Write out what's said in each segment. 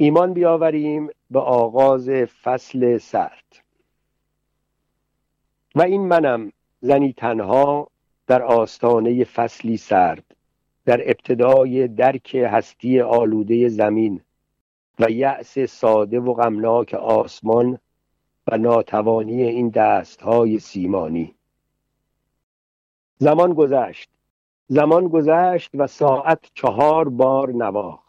ایمان بیاوریم به آغاز فصل سرد. و این منم زنی تنها در آستانه فصلی سرد در ابتدای درک هستی آلوده زمین و یأس ساده و غمناک آسمان و ناتوانی این دستهای سیمانی. زمان گذشت. زمان گذشت و ساعت چهار بار نواخت.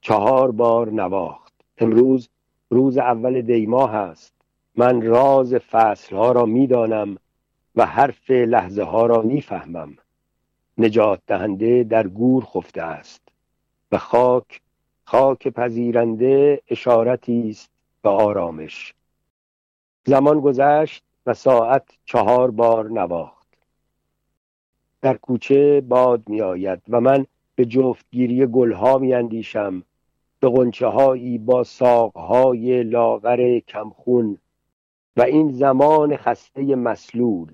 چهار بار نواخت. امروز روز اول دیما هست من راز فصلها را می‌دانم و حرف لحظه ها را می‌فهمم. نجات دهنده در گور خفته است و خاک خاک پذیرنده اشارتی است به آرامش. زمان گذشت و ساعت چهار بار نواخت. در کوچه باد می آید و من به جفتگیری گلها می اندیشم به قنچه هایی با ساقهای لاغر کمخون و این زمان خسته مسلول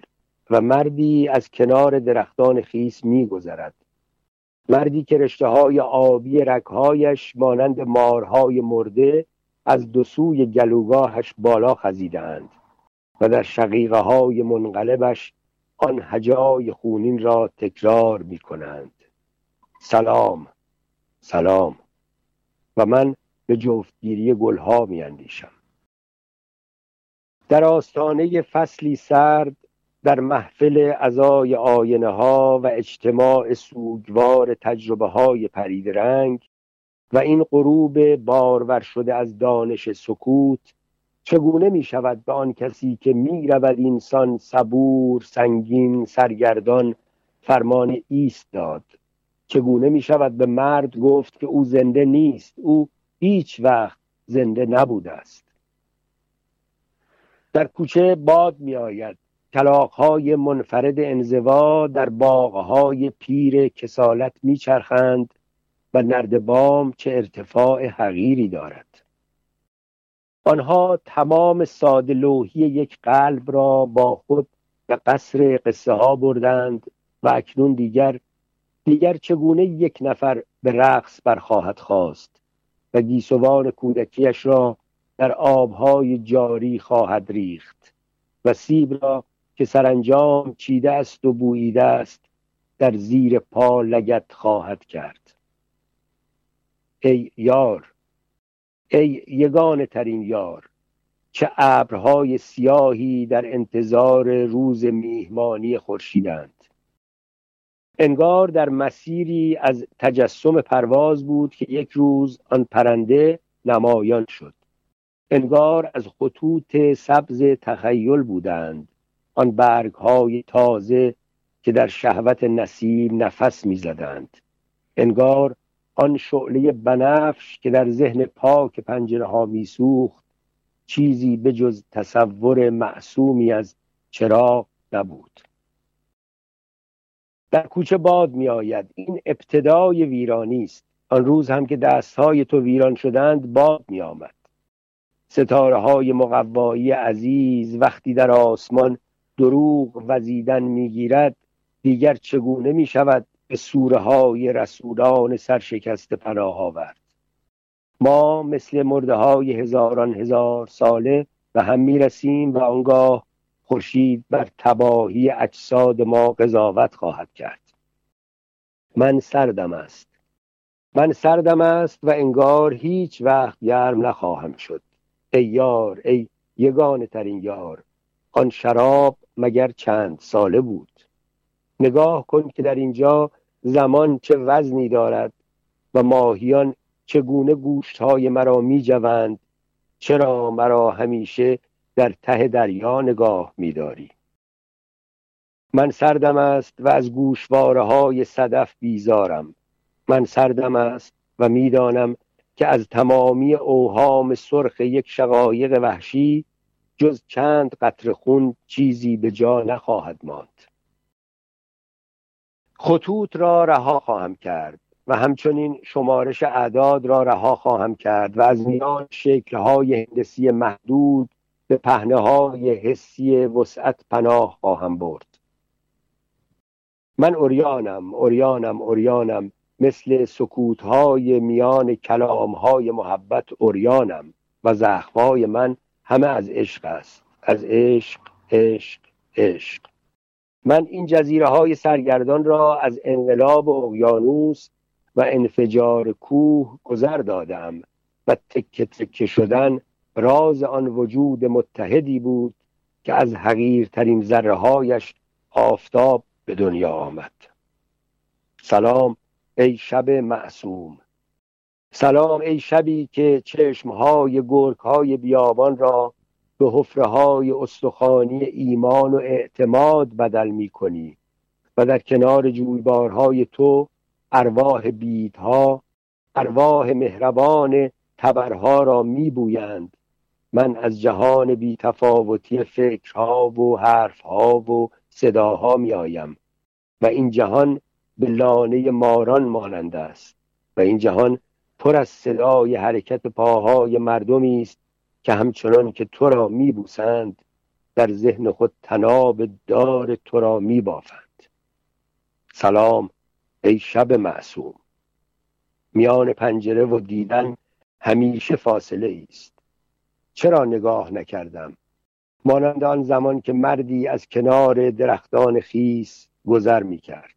و مردی از کنار درختان خیس می گذرد. مردی که رشته های آبی رکهایش مانند مارهای مرده از دو سوی گلوگاهش بالا خزیدند و در شقیقه های منقلبش آن هجای خونین را تکرار می کنند. سلام سلام. و من به جفتگیری گلها می اندیشم در آستانه فصلی سرد در محفل ازای آینه ها و اجتماع سوگوار تجربه های پرید رنگ و این غروب بارور شده از دانش سکوت چگونه می شود به آن کسی که می رود اینسان صبور سنگین سرگردان فرمان ایست داد؟ چگونه می شود به مرد گفت که او زنده نیست؟ او هیچ وقت زنده نبوده است. در کوچه باد می آید کلاقهای منفرد انزوا در باغهای پیر کسالت میچرخند و نردبام چه ارتفاع حقیری دارد. آنها تمام ساده لوحی یک قلب را با خود به قصر قصه ها بردند و اکنون دیگر دیگر چگونه یک نفر به رقص برخواهد خواست و گیسوان کودکیش را در آبهای جاری خواهد ریخت و سیب را که سرانجام چیده است و بوییده است در زیر پا لگت خواهد کرد. ای یار ای یگان ترین یار چه ابرهای سیاهی در انتظار روز میهمانی خورشیدند. انگار در مسیری از تجسم پرواز بود که یک روز آن پرنده نمایان شد. انگار از خطوط سبز تخیل بودند. آن برگ های تازه که در شهوت نسیم نفس می‌زدند. انگار آن شعله بنفش که در ذهن پاک پنجره ها میسوخت چیزی به جز تصور معصومی از چراغ نبود. در کوچه باد می آید این ابتدای ویرانی است. آن روز هم که دستهای تو ویران شدند باد می آمد ستاره های مقوایی عزیز وقتی در آسمان دروغ وزیدن می‌گیرد دیگر چگونه می شود به سوره های رسولان سرشکست پناه آورد؟ ما مثل مرده های هزاران هزار ساله و هم می رسیم و آنگاه خورشید بر تباهی اجساد ما قضاوت خواهد کرد. من سردم است. من سردم است و انگار هیچ وقت گرم نخواهم شد. ای یار ای یگان ترین یار آن شراب مگر چند ساله بود؟ نگاه کن که در اینجا زمان چه وزنی دارد و ماهیان چگونه گوشت های مرا می جوند چرا مرا همیشه در ته دریا نگاه می داری من سردم است و از گوشواره های صدف بیزارم. من سردم است و می‌دانم که از تمامی اوهام سرخ یک شقایق وحشی جز چند قطر خون چیزی به جا نخواهد ماند. خطوط را رها خواهم کرد و همچنین شمارش اعداد را رها خواهم کرد و از میان شکلهای هندسی محدود به پهنه های حسی وسعت پناه خواهم برد. من اوریانم اوریانم اوریانم مثل سکوتهای میان کلامهای محبت اوریانم و زخمهای من همه از عشق است. از عشق عشق عشق. من این جزیره های سرگردان را از انقلاب اقیانوس و انفجار کوه گذر دادم و تکه تکه شدن راز آن وجود متحدی بود که از حقیرترین ذره هایش آفتاب به دنیا آمد. سلام ای شب معصوم. سلام ای شبی که چشمهای گرگهای بیابان را به حفره های استخانی ایمان و اعتماد بدل می کنی و در کنار جویبارهای تو ارواح بیدها ارواح مهربان تبرها را می بویند من از جهان بی تفاوتی فکرها و حرفها و صداها می آیم و این جهان به لانه ماران مانند است و این جهان پر از صدای حرکت پاهای مردمی است که همچنان که تو را میبوسند در ذهن خود تناب دار تو را میبافند. سلام ای شب معصوم. میان پنجره و دیدن همیشه فاصله است چرا نگاه نکردم؟ مانند آن زمان که مردی از کنار درختان خیس گذر می‌کرد.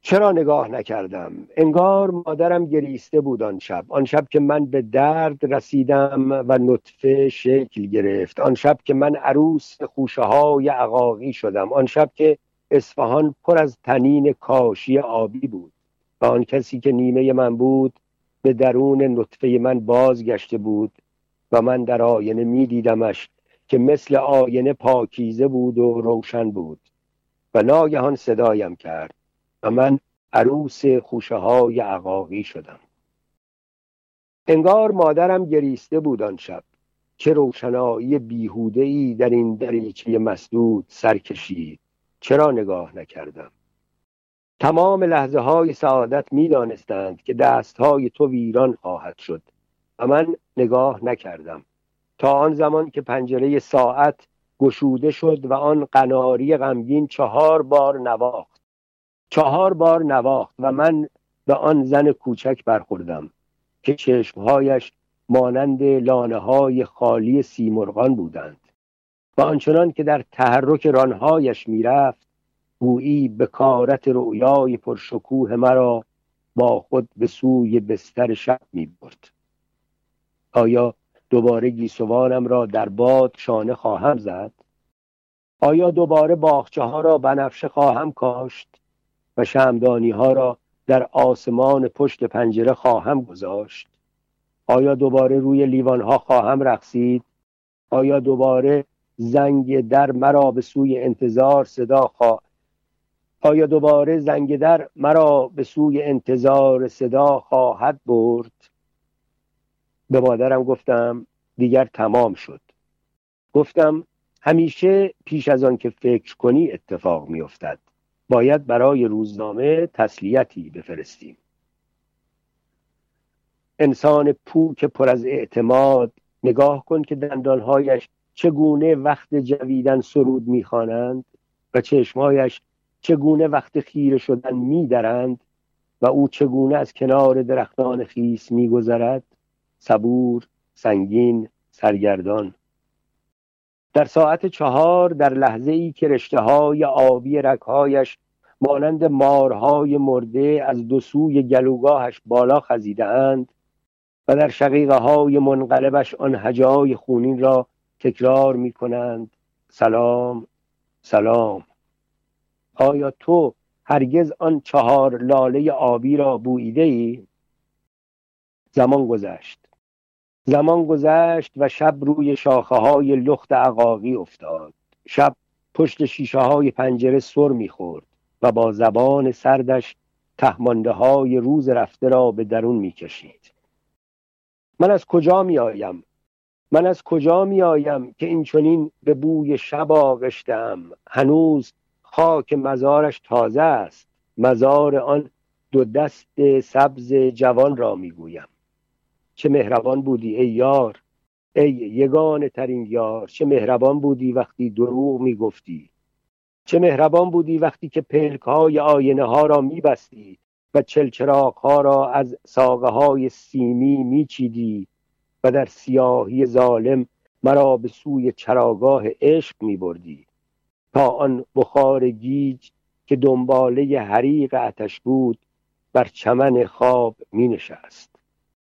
چرا نگاه نکردم؟ انگار مادرم گریسته بود آن شب. آن شب که من به درد رسیدم و نطفه شکل گرفت. آن شب که من عروس خوشه های عقاقی شدم. آن شب که اصفهان پر از تنین کاشی آبی بود. و آن کسی که نیمه من بود به درون نطفه من بازگشته بود و من در آینه می دیدمش که مثل آینه پاکیزه بود و روشن بود و ناگهان صدایم کرد و من عروس خوشه های عقاقی شدم. انگار مادرم گریسته بود آن شب. چه روشنایی بیهوده ای در این دریچه مسدود سر کشید چرا نگاه نکردم؟ تمام لحظه های سعادت می دانستند که دست های تو ویران خواهد شد و من نگاه نکردم. تا آن زمان که پنجره ساعت گشوده شد و آن قناری غمگین چهار بار نواخت. چهار بار نواخت و من به آن زن کوچک برخوردم که چشمهایش مانند لانه های خالی سیمرغان بودند. و آنچنان که در تحرک رانهایش می‌رفت گویی به کارت رؤیای پرشکوه مرا با خود به سوی بستر شب می برد. آیا دوباره گیسوانم را در باد شانه خواهم زد؟ آیا دوباره باخچه ها را بنفشه خواهم کاشت و شمدانی ها را در آسمان پشت پنجره خواهم گذاشت؟ آیا دوباره روی لیوان ها خواهم رقصید؟ آیا دوباره زنگ در مرا به سوی انتظار صدا خوا... آیا دوباره زنگ در مرا به سوی انتظار صدا خواهد برد؟ به مادرم گفتم دیگر تمام شد. گفتم همیشه پیش از آن که فکر کنی اتفاق میافتد. باید برای روزنامه تسلیتی بفرستیم. انسان پوک پر از اعتماد نگاه کن که دندانهایش چگونه وقت جویدن سرود می‌خوانند و چشمهایش چگونه وقت خیره شدن میدرند و او چگونه از کنار درختان خیس میگذرد؟ صبور سنگین سرگردان. در ساعت چهار در لحظه ای که رشته های آبی رکهایش مانند مارهای مرده از دو سوی گلوگاهش بالا خزیده اند و در شقیقه های منقلبش آن هجای خونین را تکرار می کنند سلام سلام. آیا تو هرگز آن چهار لاله آبی را بویده ای؟ زمان گذشت. زمان گذشت و شب روی شاخه های لخت عقاقی افتاد. شب پشت شیشه های پنجره سر می‌خورد و با زبان سردش تهمانده های روز رفته را به درون می‌کشید. من از کجا میآیم؟ من از کجا میآیم که این چنین به بوی شب آغشتم هنوز خاک مزارش تازه است. مزار آن دو دست سبز جوان را می‌گویم. چه مهربان بودی ای یار. ای یگان ترین یار چه مهربان بودی وقتی دروغ می‌گفتی. چه مهربان بودی وقتی که پلک های آینه ها را میبستی و چلچراغ ها را از ساقه های سیمی میچیدی و در سیاهی ظالم مرا به سوی چراگاه عشق می بردی تا آن بخار گیج که دنباله حریق اتش بود بر چمن خواب می نشست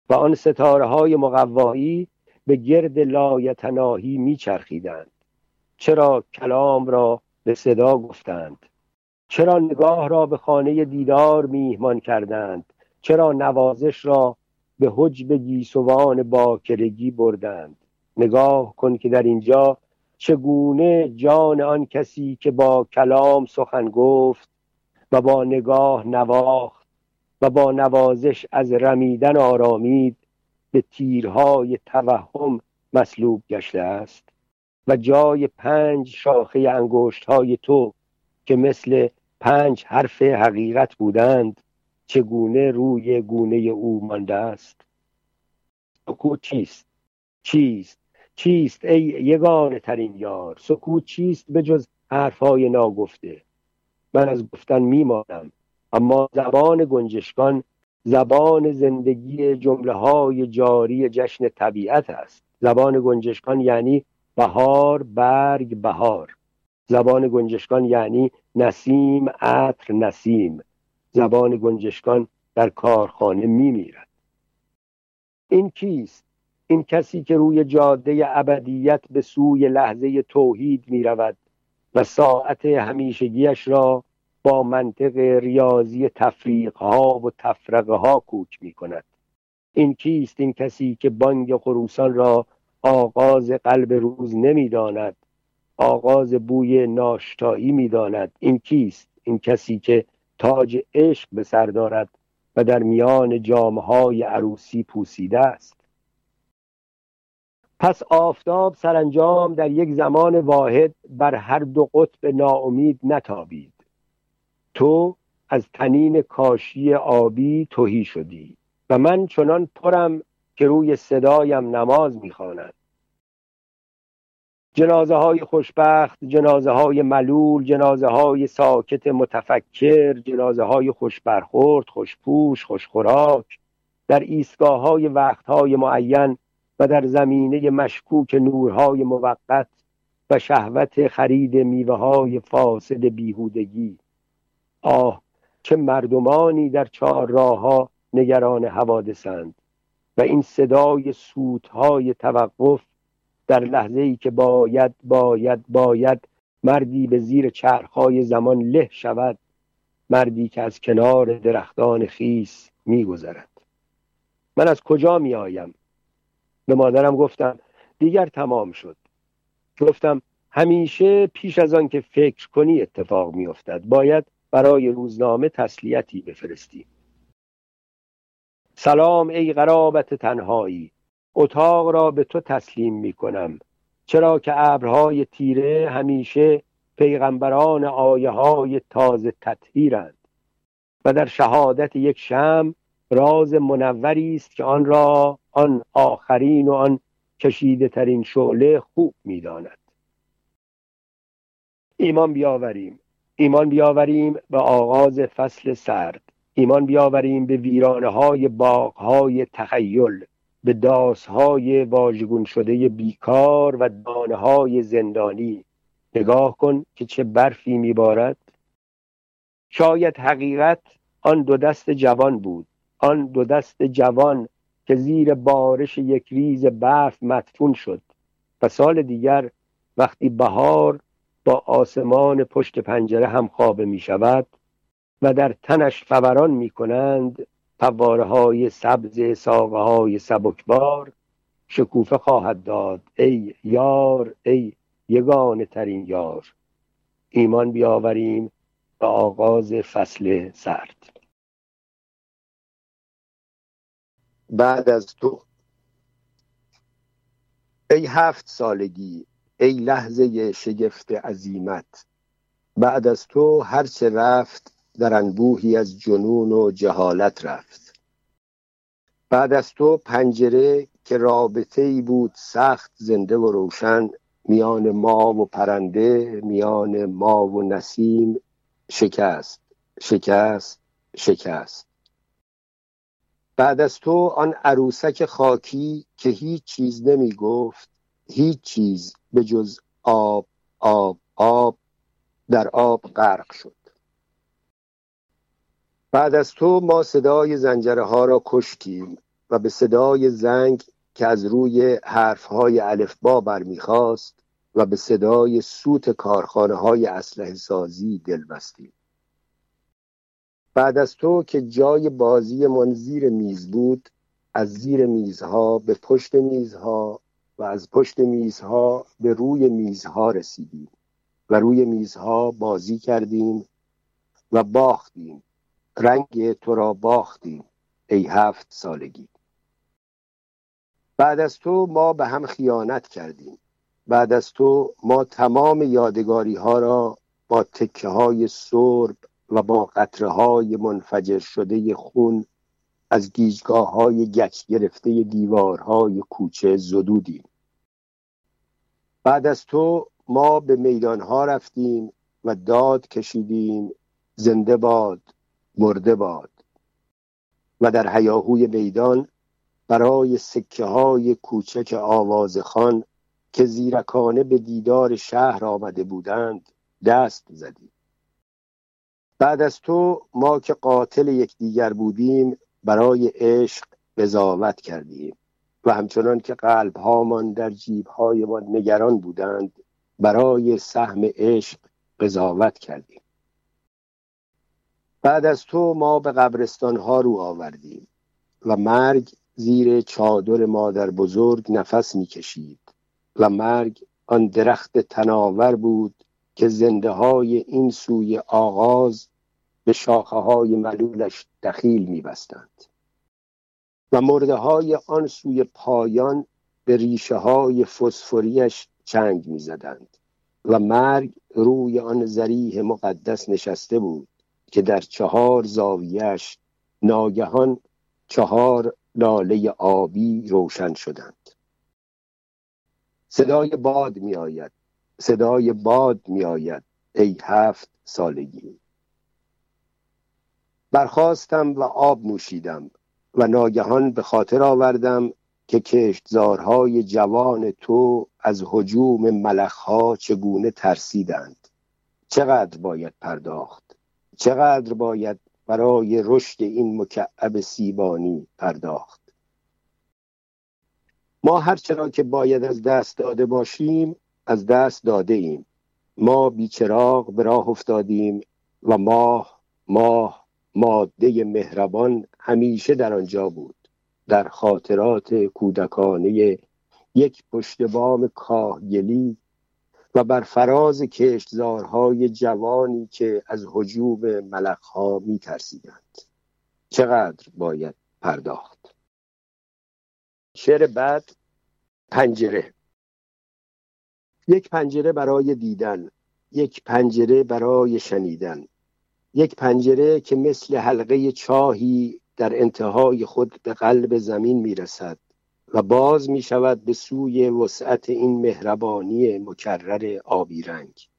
و آن ستاره های مقوایی به گرد لایتناهی می چرخیدند چرا کلام را به صدا گفتند؟ چرا نگاه را به خانه دیدار میهمان کردند؟ چرا نوازش را به حجب گیسوان باکرگی بردند؟ نگاه کن که در اینجا چگونه جان آن کسی که با کلام سخن گفت و با نگاه نواخت و با نوازش از رمیدن آرامید به تیرهای توهم مسلوب گشته است و جای پنج شاخه انگشت های تو که مثل پنج حرف حقیقت بودند چگونه روی گونه او مانده است؟ سکوت چیست؟ چیست؟ چیست ای یگانه ترین یار؟ سکوت چیست به جز حرفهای ناگفته؟ من از گفتن میمانم اما زبان گنجشکان زبان زندگی جمله های جاری جشن طبیعت است. زبان گنجشکان یعنی بهار برگ بهار. زبان گنجشکان یعنی نسیم عطر نسیم. زبان گنجشکان در کارخانه میمیرد. این کیست؟ این کسی که روی جاده ابدیت به سوی لحظه توحید می رود و ساعت همیشگیش را با منطق ریاضی تفریق ها و تفرقه ها کوک می کند این کیست این کسی که بانگ خروسان را آغاز قلب روز نمی‌داند آغاز بوی ناشتایی می‌داند؟ این کیست؟ این کسی که تاج عشق به سر دارد و در میان جامهای عروسی پوسیده است. پس آفتاب سرانجام در یک زمان واحد بر هر دو قطب ناامید نتابید. تو از تنین کاشی آبی توهی شدی و من چنان پرم که روی صدایم نماز می‌خواند. جنازه های خوشبخت جنازه های ملول جنازه های ساکت متفکر جنازه های خوشبرخورد خوشپوش خوشخوراک در ایستگاه های وقت های معین و در زمینه مشکوک نورهای موقت و شهوت خرید میوه های فاسد بیهودگی. آه چه مردمانی در چهار راه نگران حوادثند. و این صدای سودهای توقف در لحظه ای که باید باید باید مردی به زیر چرخهای زمان له شود مردی که از کنار درختان خیس میگذرد. من از کجا می آیم به مادرم گفتم دیگر تمام شد. گفتم همیشه پیش از آن که فکر کنی اتفاق میافتد. باید برای روزنامه تسلیتی بفرستی. سلام ای قرابت تنهایی. اتاق را به تو تسلیم می کنم چرا که ابرهای تیره همیشه پیغمبران آیه های تازه تطهیرند. و در شهادت یک شم راز منوری است که آن را آن آخرین و آن کشیده ترین شعله خوب می‌داند. ایمان بیاوریم. ایمان بیاوریم به آغاز فصل سرد. ایمان بیاوریم به ویرانه های باغ های تخیل به داسهای واژگون شده بیکار و دانه های زندانی. نگاه کن که چه برفی میبارد. شاید حقیقت آن دو دست جوان بود. آن دو دست جوان که زیر بارش یک ریز برف مدفون شد و سال دیگر وقتی بهار با آسمان پشت پنجره هم خوابه می شود و در تنش فوران می کنند فواره های سبز ساقه های سبکبار شکوفه خواهد داد ای یار ای یگانه ترین یار. ایمان بیاوریم به آغاز فصل سرد. بعد از تو. ای هفت سالگی ای لحظه شگفت عظیمت بعد از تو هرچه رفت در انبوهی از جنون و جهالت رفت. بعد از تو پنجره که رابطه ای بود سخت زنده و روشن میان ما و پرنده میان ما و نسیم شکست شکست شکست. بعد از تو آن عروسک خاکی که هیچ چیز نمی گفت هیچ چیز به جز آب آب آب در آب غرق شد. بعد از تو ما صدای زنجره ها را کشتیم و به صدای زنگ که از روی حرف های الفبا برمیخواست و به صدای سوت کارخانه های اسلحه سازی دل بستیم بعد از تو که جای بازی من زیر میز بود از زیر میزها به پشت میزها و از پشت میزها به روی میزها رسیدیم و روی میزها بازی کردیم و باختیم. رنگ تو را باختیم ای هفت سالگی. بعد از تو ما به هم خیانت کردیم. بعد از تو ما تمام یادگاری ها را با تکه های سرب و با قطره های منفجر شده خون از گیجگاه های گچ گرفته دیوارهای کوچه زدودیم. بعد از تو ما به میدان ها رفتیم و داد کشیدیم زنده باد مرده باد. و در هیاهوی میدان برای سکه های کوچک آوازخان که زیرکانه به دیدار شهر آمده بودند دست زدیم. بعد از تو ما که قاتل یکدیگر بودیم برای عشق قضاوت کردیم. و همچنان که قلب هامان در جیب هایمان نگران بودند برای سهم عشق قضاوت کردیم. بعد از تو ما به قبرستان ها رو آوردیم و مرگ زیر چادر مادر بزرگ نفس می‌کشید و مرگ آن درخت تناور بود که زنده های این سوی آغاز به شاخه های ملولش دخیل میبستند و مرده های آن سوی پایان به ریشه های فسفوریش چنگ می‌زدند و مرگ روی آن زریح مقدس نشسته بود که در چهار زاویش ناگهان چهار لاله آبی روشن شدند. صدای باد می آید صدای باد می آید ای هفت سالگی. برخواستم و آب نوشیدم و ناگهان به خاطر آوردم که کشتزارهای جوان تو از حجوم ملخها چگونه ترسیدند. چقدر باید پرداخت؟ چقدر باید برای رشد این مکعب سیبانی پرداخت؟ ما هرچرا که باید از دست داده باشیم از دست داده ایم ما بیچراغ به راه افتادیم و ماه ماه ماده مهربان همیشه در آنجا بود. در خاطرات کودکانه یک پشت بام کاهگلی و بر فراز کشتزارهای جوانی که از حجوم ملخها می ترسیدند چقدر باید پرداخت؟ شعر بعد پنجره. یک پنجره برای دیدن یک پنجره برای شنیدن یک پنجره که مثل حلقه چاهی در انتهای خود به قلب زمین می‌رسد و باز می شود به سوی وسعت این مهربانی مکرر آبی رنگ.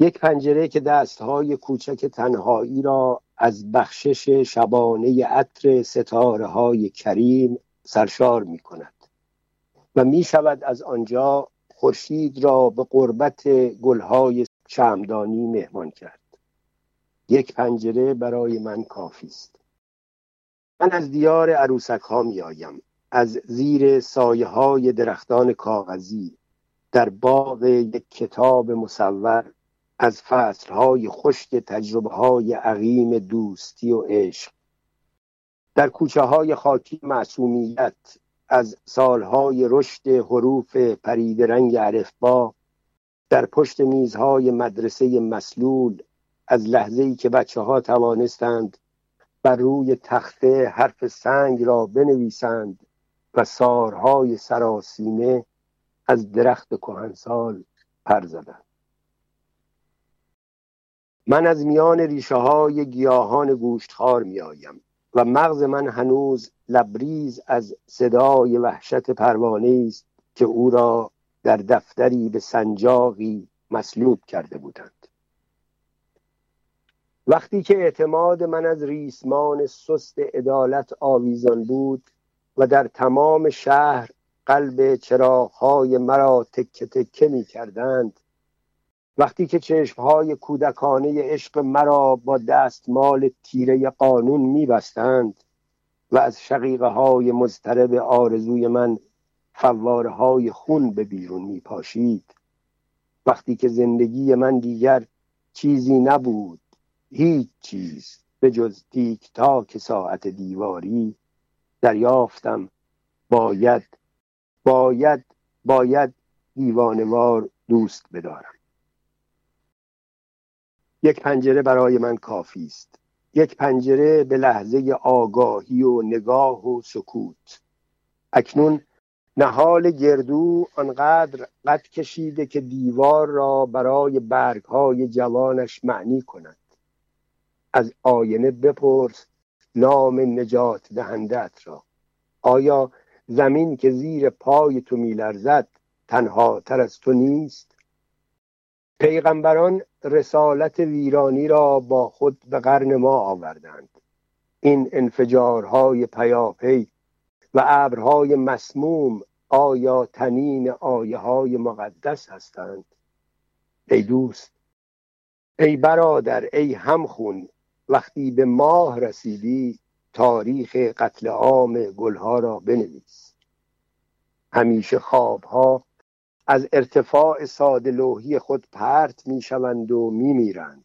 یک پنجره که دستهای کوچک تنهایی را از بخشش شبانه عطر ستاره های کریم سرشار می کند و می شود از آنجا خورشید را به قربت گلهای شمدانی مهمان کرد. یک پنجره برای من کافی است. من از دیار عروسک ها می آیم. از زیر سایه های درختان کاغذی در باغ یک کتاب مصور از فصل های خشک تجربه های عقیم دوستی و عشق. در کوچه های خاکی معصومیت از سالهای رشد حروف پرید رنگ عرفبا در پشت میزهای مدرسه مسلول از لحظه ای که بچه ها توانستند بر روی تخته حرف سنگ را بنویسند و سارهای سراسیمه از درخت کهنسال پر زدند. من از میان ریشه های گیاهان می آیم و مغز من هنوز لبریز از صدای وحشت پروانه است که او را در دفتری به سنجاقی مسلوب کرده بودند. وقتی که اعتماد من از ریسمان سست عدالت آویزان بود و در تمام شهر قلب چراغهای مرا تکه تکه می کردند وقتی که چشمهای کودکانه عشق مرا با دستمال تیره قانون می بستند و از شقیقه های مضطرب آرزوی من فواره های خون به بیرون می پاشید وقتی که زندگی من دیگر چیزی نبود هیچ چیز به جز تیک تاک ساعت دیواری دریافتم. باید باید باید دیوانوار دوست بدارم. یک پنجره برای من کافی است. یک پنجره به لحظه آگاهی و نگاه و سکوت. اکنون نهال گردو آنقدر قد کشیده که دیوار را برای برگهای جوانش معنی کند. از آینه بپرس نام نجات دهندت را. آیا زمین که زیر پای تو میلرزد تنها تر از تو نیست؟ پیغمبران رسالت ویرانی را با خود به قرن ما آوردند. این انفجارهای پیاپی و ابرهای مسموم آیا تنین آیه های مقدس هستند؟ ای دوست ای برادر ای همخون وقتی به ماه رسیدی تاریخ قتل عام گلها را بنویس. همیشه خوابها از ارتفاع ساده لوحی خود پرت می شوند و می میرند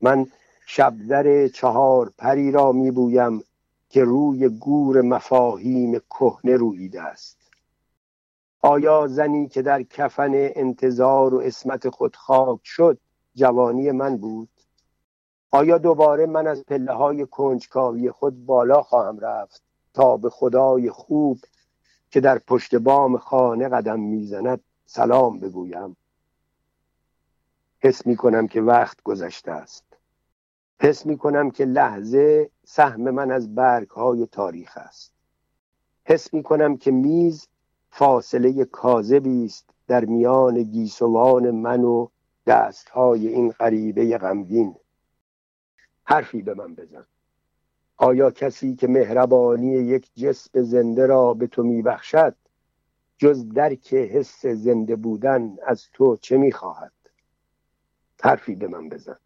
من شبدر چهار پری را می بویم که روی گور مفاهیم کهنه رویده است. آیا زنی که در کفن انتظار و اسمت خود خاک شد جوانی من بود؟ آیا دوباره من از پله های کنجکاوی خود بالا خواهم رفت تا به خدای خوب که در پشت بام خانه قدم می‌زند سلام بگویم. حس می کنم که وقت گذشته است. حس می کنم که لحظه سهم من از برگ های تاریخ است. حس می کنم که میز فاصله کاذبی است در میان گیسوان من و دست های این غریبه غمگین. حرفی به من بزن. آیا کسی که مهربانی یک جسم زنده را به تو میبخشد جز درک حس زنده بودن از تو چه می‌خواهد؟ حرفی به من بزن.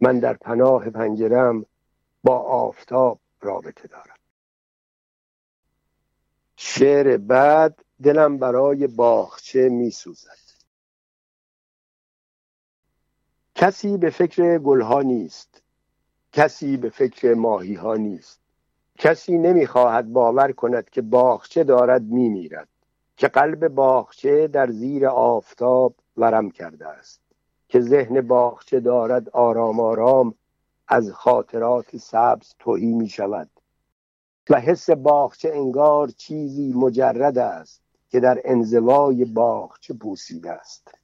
من در پناه پنجرم با آفتاب رابطه دارم. شعر بعد دلم برای باغچه میسوزد. کسی به فکر گلها نیست. کسی به فکر ماهی ها نیست. کسی نمی‌خواهد باور کند که باغچه دارد میمیرد که قلب باغچه در زیر آفتاب ورم کرده است که ذهن باغچه دارد آرام آرام از خاطرات سبز توهی می شود و حس باغچه انگار چیزی مجرد است که در انزوای باغچه پوسیده است.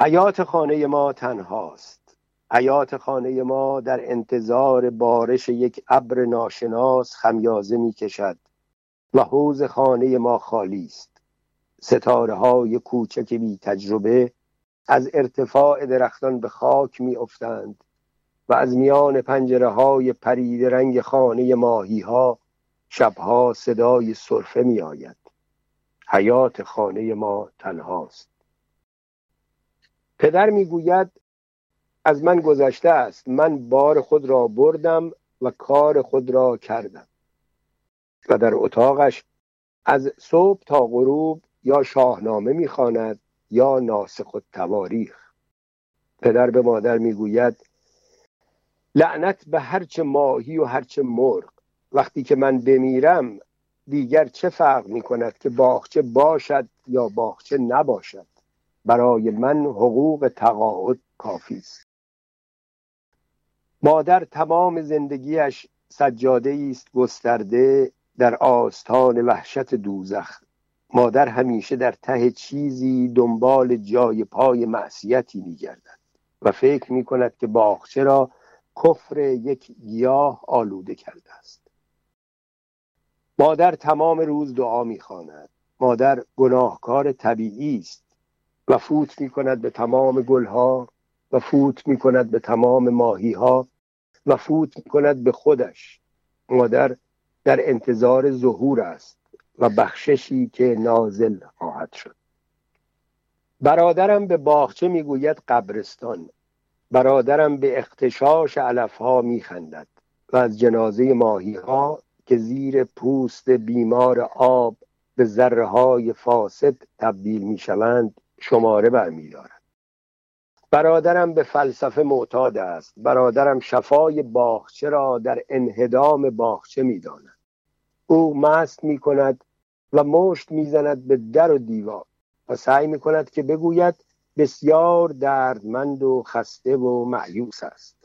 حیات خانه ما تنهاست. حیات خانه ما در انتظار بارش یک ابر ناشناس خمیازه می کشد و حوز خانه ما خالی است. ستاره های کوچک بی تجربه از ارتفاع درختان به خاک می افتند و از میان پنجره های پرید رنگ خانه ماهی ها شبها صدای صرفه می آید حیات خانه ما تنهاست. پدر می‌گوید از من گذشته است. من بار خود را بردم و کار خود را کردم. و در اتاقش از صبح تا غروب یا شاهنامه می‌خواند یا ناسخ و تواریخ پدر به مادر می‌گوید لعنت به هرچه ماهی و هرچه مرغ. وقتی که من بمیرم دیگر چه فرق می کند که باغچه باشد یا باغچه نباشد؟ برای من حقوق تقاعد کافی است. مادر تمام زندگیش سجاده است گسترده در آستان وحشت دوزخ. مادر همیشه در ته چیزی دنبال جای پای معصیتی میگردد و فکر می کند که باغچه را کفر یک گیاه آلوده کرده است. مادر تمام روز دعا می‌خواند. مادر گناهکار طبیعی است و فوت می کند به تمام گلها. و فوت می کند به تمام ماهی ها و فوت می کند به خودش. مادر در انتظار ظهور است و بخششی که نازل خواهد شد. برادرم به باغچه می‌گوید قبرستان. برادرم به اختشاش علفها میخندد و از جنازه ماهی ها که زیر پوست بیمار آب به ذره های فاسد تبدیل می‌شوند شماره برمیدارد. برادرم به فلسفه معتاد است. برادرم شفای باغچه را در انهدام باغچه می‌داند. او مست می کند و مشت می‌زند به در و دیوار و سعی می کند که بگوید بسیار دردمند و خسته و معیوس است.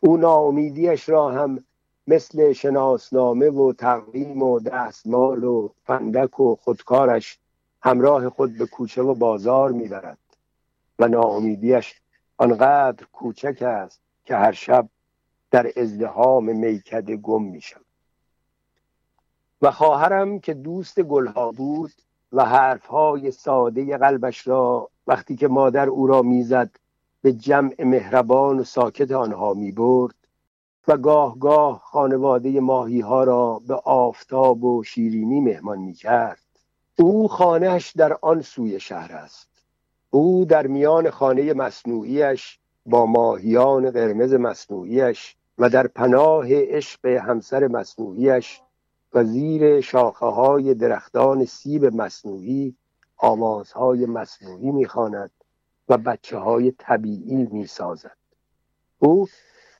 او ناامیدیش را هم مثل شناسنامه و تقویم و دستمال و فندک و خودکارش همراه خود به کوچه و بازار می‌برد. و ناامیدیش آنقدر کوچک است که هر شب در ازدهام میکده گم می و خواهرم که دوست گلها بود و حرفهای ساده قلبش را وقتی که مادر او را می‌زد به جمع مهربان و ساکت آنها می برد و گاه گاه خانواده ماهی ها را به آفتاب و شیرینی مهمان می کرد او خانهش در آن سوی شهر است. او در میان خانه مصنوعیش با ماهیان قرمز مصنوعیش و در پناه عشق همسر مصنوعیش و زیر شاخه های درختان سیب مصنوعی آوازهای مصنوعی می‌خواند و بچه های طبیعی می‌سازد. او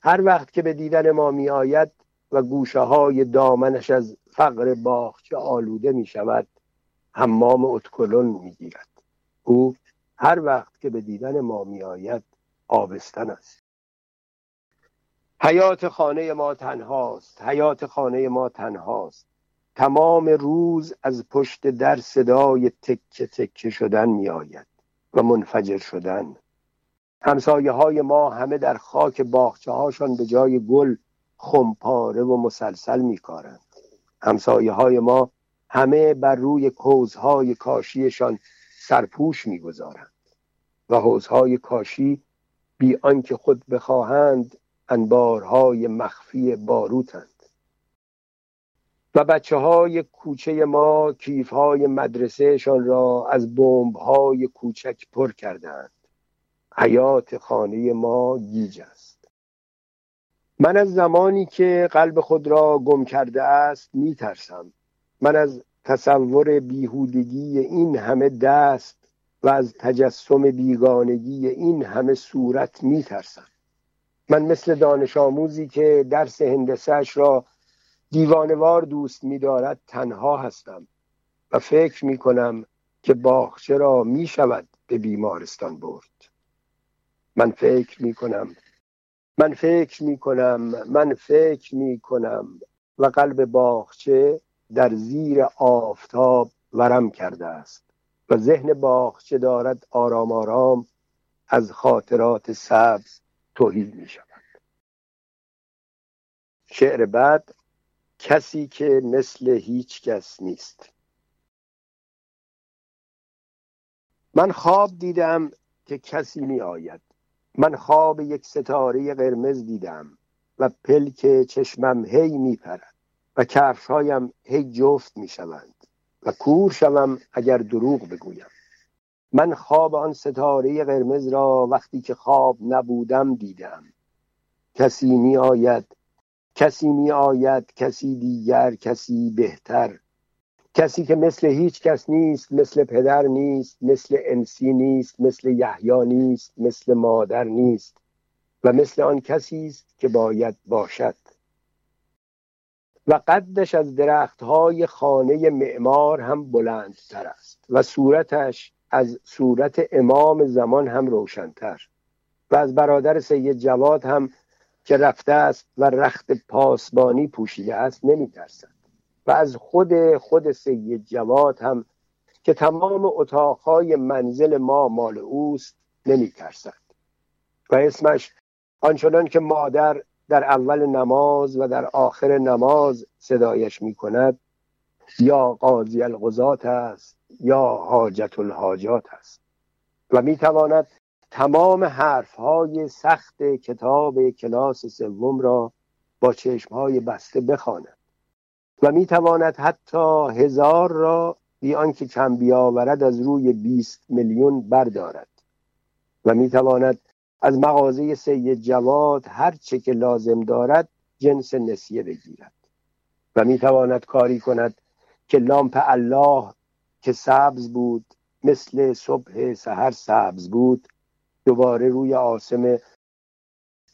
هر وقت که به دیدن ما می آید و گوشه های دامنش از فقر باغچه آلوده می شود حمام اتکلون می گیرد او هر وقت که به دیدن ما می آید آبستن است. حیات خانه ما تنهاست حیات خانه ما تنهاست. تمام روز از پشت در صدای تکه تکه شدن می آید و منفجر شدن. همسایه های ما همه در خاک باخچه هاشان به جای گل خمپاره و مسلسل می کارند همسایه های ما همه بر روی کوزهای کاشیشان سرپوش می‌گذارند و حوزهای کاشی بی آنکه خود بخواهند انبارهای مخفی باروتند. و بچه های کوچه ما کیف های مدرسهشان را از بمب های کوچک پر کردند. حیات خانه ما گیج است. من از زمانی که قلب خود را گم کرده است می ترسم من از تصور بیهودگی این همه دست و از تجسم بیگانگی این همه صورت می ترسم من مثل دانش آموزی که درس هندسهش را دیوانوار دوست می دارد تنها هستم و فکر می کنم که باخچه را می شود به بیمارستان برد. من فکر می کنم من فکر می کنم من فکر می کنم و قلب باغچه در زیر آفتاب ورم کرده است و ذهن باغچه دارد آرام آرام از خاطرات سبز توهی می شود. شعر بعد کسی که مثل هیچ کس نیست. من خواب دیدم که کسی می آید. من خواب یک ستاره قرمز دیدم و پلک چشمم هی می پرد. و کفشهایم هی جفت می شوند و کور شوم اگر دروغ بگویم. من خواب آن ستاره قرمز را وقتی که خواب نبودم دیدم. کسی می آید کسی می آید کسی دیگر کسی بهتر. کسی که مثل هیچ کس نیست مثل پدر نیست مثل انسی نیست مثل یحیی نیست مثل مادر نیست و مثل آن کسی است که باید باشد. و قدش از درختهای خانه معمار هم بلندتر است و صورتش از صورت امام زمان هم روشنتر و از برادر سید جواد هم که رفته است و رخت پاسبانی پوشیده است نمیترسد و از خود خود سید جواد هم که تمام اتاقهای منزل ما مال اوست نمیترسد و اسمش آنچنان که مادر در اول نماز و در آخر نماز صدایش می کند یا قاضی القضات است یا حاجت الحاجات است. و می‌تواند تمام حرف های سخت کتاب کلاس سوم را با چشم های بسته بخواند. و می‌تواند حتی هزار را بی آنکه کم بیاورد از روی بیست میلیون بردارد. و می‌تواند از مغازه سید جواد هر چه که لازم دارد جنس نسیه بگیرد. و می‌تواند کاری کند که لامپ الله که سبز بود مثل صبح سحر سبز بود دوباره روی آسم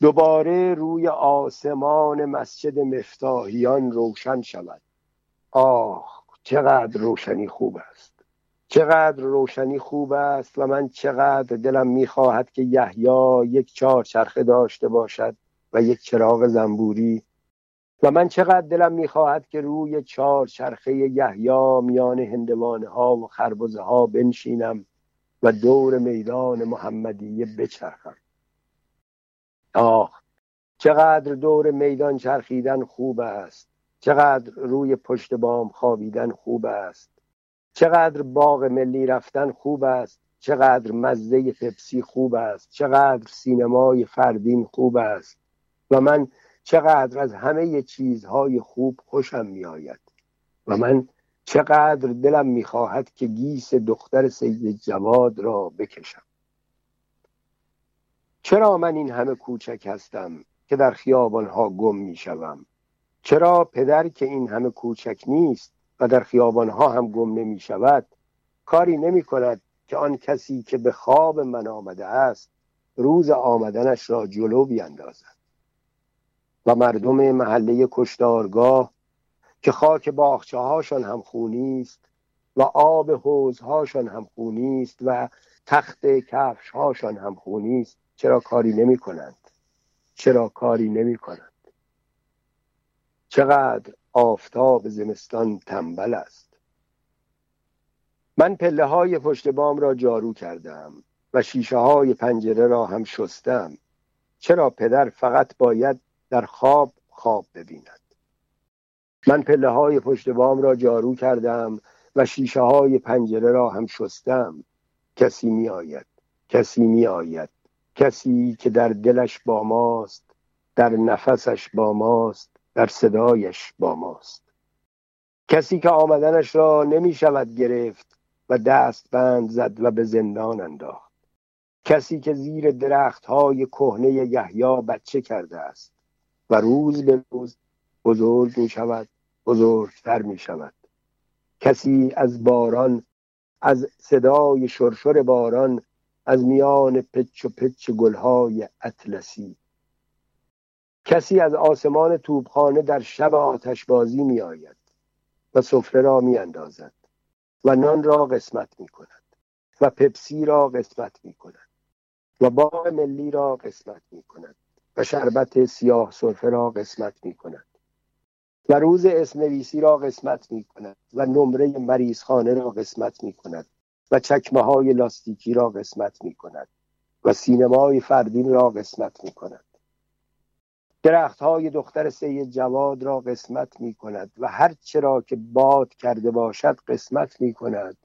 دوباره روی آسمان مسجد مفتاحیان روشن شود. آه چقدر روشنی خوب است. چقدر روشنی خوب است و من چقدر دلم می‌خواهد که یحیی یک چهار چرخه داشته باشد و یک چراغ زنبوری. و من چقدر دلم می‌خواهد که روی چهار چرخه یحیی میان هندوانه ها و خربزه ها بنشینم و دور میدان محمدیه بچرخم. آه چقدر دور میدان چرخیدن خوب است. چقدر روی پشت بام خوابیدن خوب است. چقدر باغ ملی رفتن خوب است چقدر مزه پپسی خوب است چقدر سینمای فردین خوب است. و من چقدر از همه چیزهای خوب خوشم میآید. و من چقدر دلم می‌خواهد که گیس دختر سید جواد را بکشم. چرا من این همه کوچک هستم که در خیابانها گم می‌شوم؟ چرا پدر که این همه کوچک نیست و در خیابانها هم گم نمی شود کاری نمی کند که آن کسی که به خواب من آمده است روز آمدنش را جلو بیندازد. و مردم محله کشتارگاه که خاک باخچه هم خونی است و آب حوزهاشان هم خونی است و تخت کفش هاشان هم خونی است چرا کاری نمی کنند چرا کاری نمی کنند چقدر آفتاب زمستان تنبل است. من پله های پشت بام را جارو کردم و شیشه های پنجره را هم شستم. چرا پدر فقط باید در خواب خواب ببیند؟ من پله های پشت بام را جارو کردم و شیشه های پنجره را هم شستم. کسی می آید کسی می آید کسی که در دلش با ماست در نفسش با ماست در صدایش با ماست. کسی که آمدنش را نمی شود گرفت و دست بند زد و به زندان انداخت. کسی که زیر درخت های کهنه یحیی بچه کرده است و روز به روز بزرگ می شود بزرگتر می شود. کسی از باران از صدای شرشر باران از میان پچ و پچ گلهای اطلسی کسی از آسمان توبخانه در شب آتشبازی می آید و سفره را می اندازد و نان را قسمت می کند و پپسی را قسمت می کند و باغ ملی را قسمت می کند و شربت سیاه سرفه را قسمت می کند و روز اسم را قسمت می کند و نمره مریضخانه را قسمت می کند و چکمه های لاستیکی را قسمت می کند و سینمای فردین را قسمت می کند. درخت های دختر سید جواد را قسمت می کند و هر چرا که باد کرده باشد قسمت می کند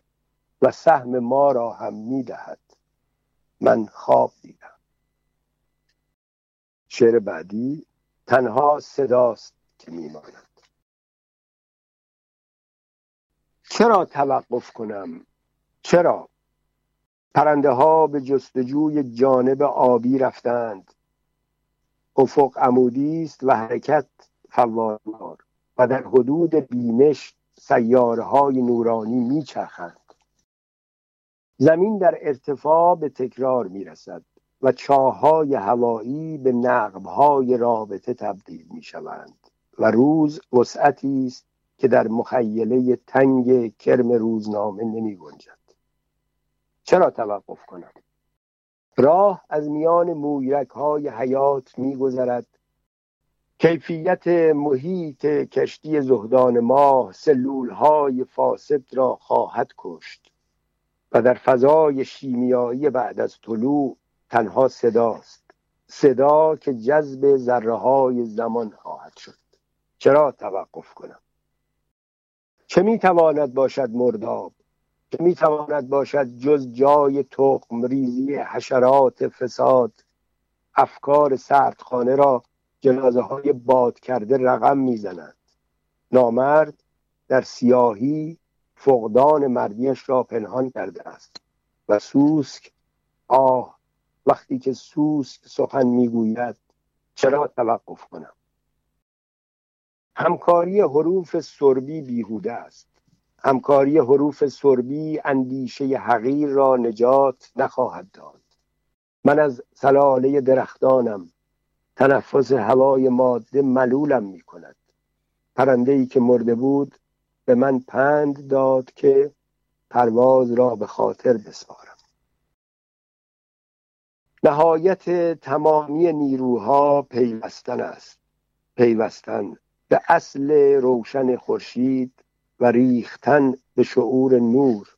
و سهم ما را هم می دهد من خواب دیدم. شعر بعدی تنها صداست که میماند. چرا توقف کنم؟ چرا؟ پرنده ها به جستجوی جانب آبی رفتند. افق عمودی است و حرکت فواروار و در حدود بینش سیاره های نورانی میچرخند. زمین در ارتفاع به تکرار می‌رسد و چاهای هوایی به نقبهای رابطه تبدیل می شوند و روز وسعتی است که در مخیله تنگ کرم روزنامه نمی گنجد چرا توقف کنم؟ راه از میان مویرک های حیات می گذرد کیفیت محیط کشتی زهدان ماه سلول های فاسد را خواهد کشت و در فضای شیمیایی بعد از طلوع تنها صداست. صدا که جذب ذره های زمان خواهد شد. چرا توقف کنم؟ چه می‌تواند باشد مرداب؟ چه می‌تواند باشد جز جای تخم ریزی حشرات فساد. افکار سردخانه را جنازه های باد کرده رقم می‌زنند نامرد در سیاهی فقدان مردیش را پنهان کرده است. و سوسک آه وقتی که سوسک سخن می‌گوید چرا توقف کنم؟ همکاری حروف سربی بیهوده است. همکاری حروف سربی اندیشه حقیر را نجات نخواهد داد. من از سلاله درختانم تنفس هوای ماده ملولم می کند. پرنده ای که مرده بود به من پند داد که پرواز را به خاطر بسپارم. نهایت تمامی نیروها پیوستن است. پیوستن به اصل روشن خورشید و ریختن به شعور نور.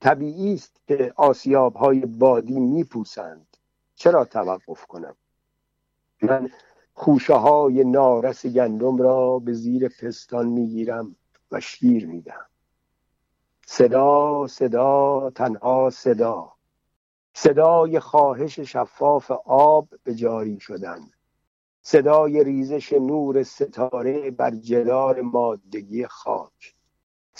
طبیعی است که آسیاب های بادی میپوسند. چرا توقف کنم؟ من خوشه های نارس گندم را به زیر پستان می‌گیرم و شیر میدم صدا صدا تنها صدا. صدای خواهش شفاف آب به جاری شدن. صدای ریزش نور ستاره بر جدار مادگی خاک.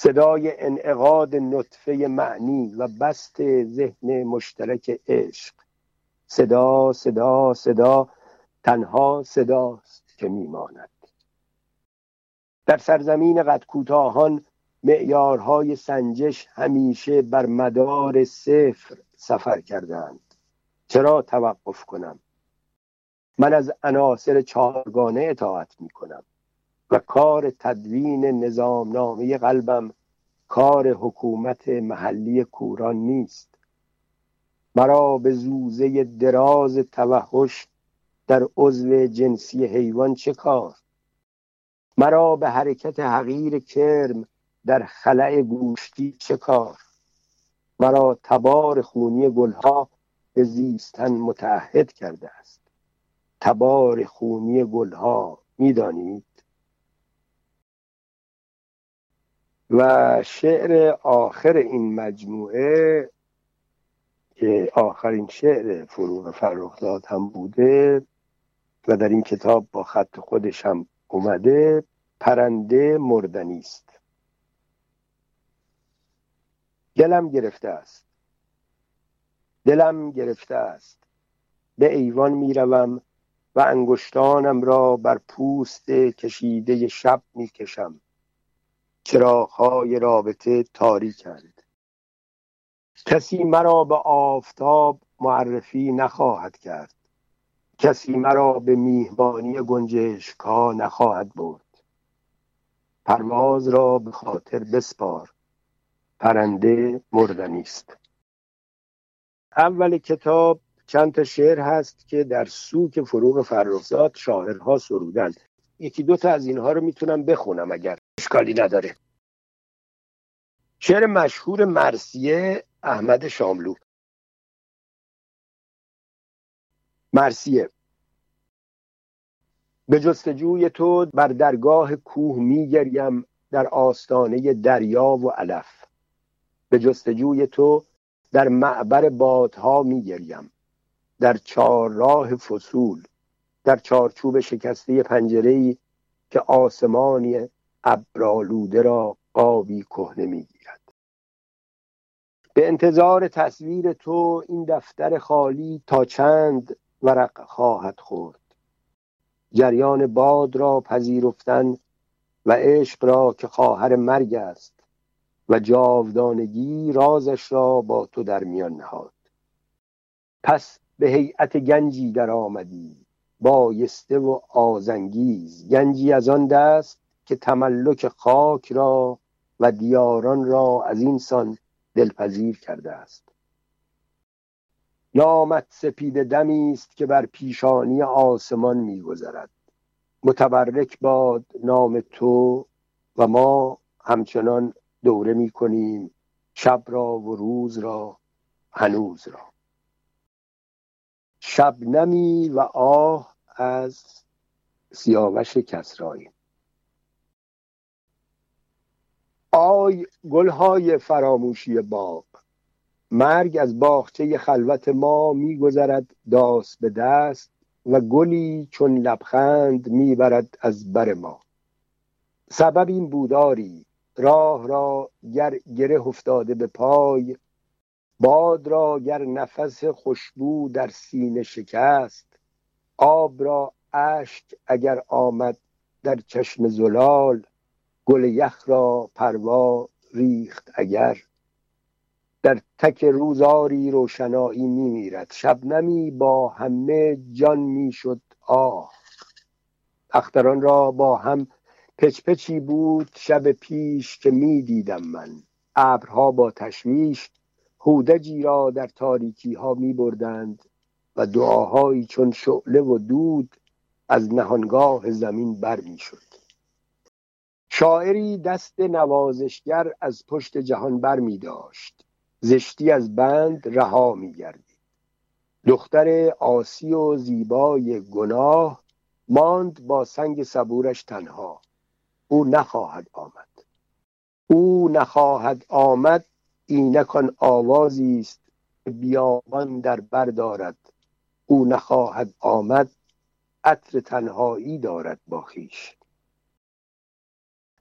صدای انعقاد نطفه معنی و بست ذهن مشترک عشق. صدا صدا صدا تنها صداست که میماند. در سرزمین قد کوتاهان معیارهای سنجش همیشه بر مدار صفر سفر کردند چرا توقف کنم؟ من از عناصر چهارگانه اطاعت می کنم و کار تدوین نظامنامه قلبم کار حکومت محلی کوران نیست. مرا به زوزه دراز توحش در عضو جنسی حیوان چه کار؟ مرا به حرکت حقیر کرم در خلع گوشتی چه کار؟ مرا تبار خونی گلها به زیستن متعهد کرده است. تبار خونی گلها می‌دانید؟ و شعر آخر این مجموعه که آخرین شعر فروغ فرخزاد هم بوده و در این کتاب با خط خودش هم اومده پرنده مردنی است. دلم گرفته است. دلم گرفته است. به ایوان می‌روم و انگشتانم را بر پوست کشیده شب می‌کشم چراغهای رابطه تاریکند کسی مرا به آفتاب معرفی نخواهد کرد. کسی مرا به میهمانی گنجشکها نخواهد برد. پرواز را به خاطر بسپار. پرنده مردنی است. اول کتاب چند تا شعر هست که در سوک فروغ فرخزاد شاعرها سرودن یکی دو تا از اینها رو می‌تونم بخونم اگر اشکالی نداره. شعر مشهور مرسیه احمد شاملو. مرسیه به جستجوی تو بر درگاه کوه میگریم در آستانه دریا و علف. به جستجوی تو در معبر بادها میگریم. در چهارراه فصول در چارچوب شکسته پنجره که آسمانی ابرالوده را قابی کهنه می‌گیرد. به انتظار تصویر تو این دفتر خالی تا چند ورق خواهد خورد. جریان باد را پذیرفتن و عشق را که خواهر مرگ است و جاودانگی رازش را با تو در میان نهاد. پس به هیئت گنجی در آمدی بایسته و آزنگیز. گنجی از آن دست که تملک خاک را و دیاران را از این سان دلپذیر کرده است. نامت سپید دمی است که بر پیشانی آسمان میگذرد. متبرک باد نام تو و ما همچنان دوره می‌کنیم شب را و روز را هنوز را. شبنمی و آه از سیاوش کسرایی. های گلهای فراموشی باغ مرگ از باغچه خلوت ما میگذرد داس به دست و گلی چون لبخند می‌برد از بر ما. سبب این بوداری راه را گر گره افتاده به پای باد را گر نفس خوشبو در سینه شکست آب را اشک اگر آمد در چشم زلال گل یخ را پروا ریخت اگر. در تک روزاری روشنایی میمیرد شبنمی با همه جان می‌شد آه. اختران را با هم پچپچی بود شب پیش که می‌دیدم من. ابرها با تشویش هودجی را در تاریکی ها می بردند و دعاهایی چون شعله و دود از نهانگاه زمین بر می شد. شاعری دست نوازشگر از پشت جهان بر می داشت. زشتی از بند رها می گردید. دختر آسی و زیبای گناه ماند با سنگ صبورش تنها. او نخواهد آمد. او نخواهد آمد. اینکان آوازی است بیابان در بر دارد. او نخواهد آمد. عطر تنهایی دارد با خویش.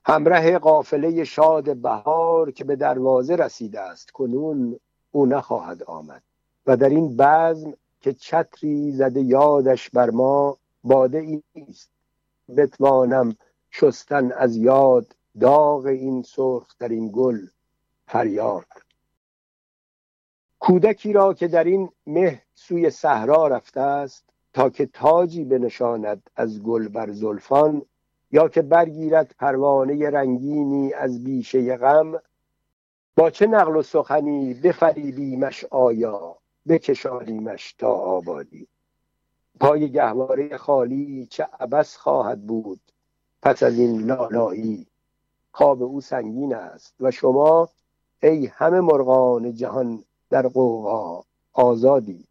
همراه قافله شاد بهار که به دروازه رسیده است کنون او نخواهد آمد. و در این بزم که چتری زده یادش بر ما باده است بتوانم شستن از یاد داغ این سرخ در این گل فریاد. کودکی را که در این مه سوی صحرا رفته است تا که تاجی بنشاند از گل بر زلفان یا که برگیرد پروانه رنگینی از بیشه غم با چه نقل و سخنی بفریبیمش آیا بکشانیمش تا آبادی. پای گهواره خالی چه عبس خواهد بود پس از این لالایی خواب او سنگین است. و شما ای همه مرغان جهان در قوقا آزادید.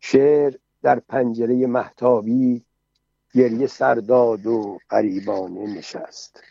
شعر در پنجره محتابی گریه سرداد و قریبانه نشست.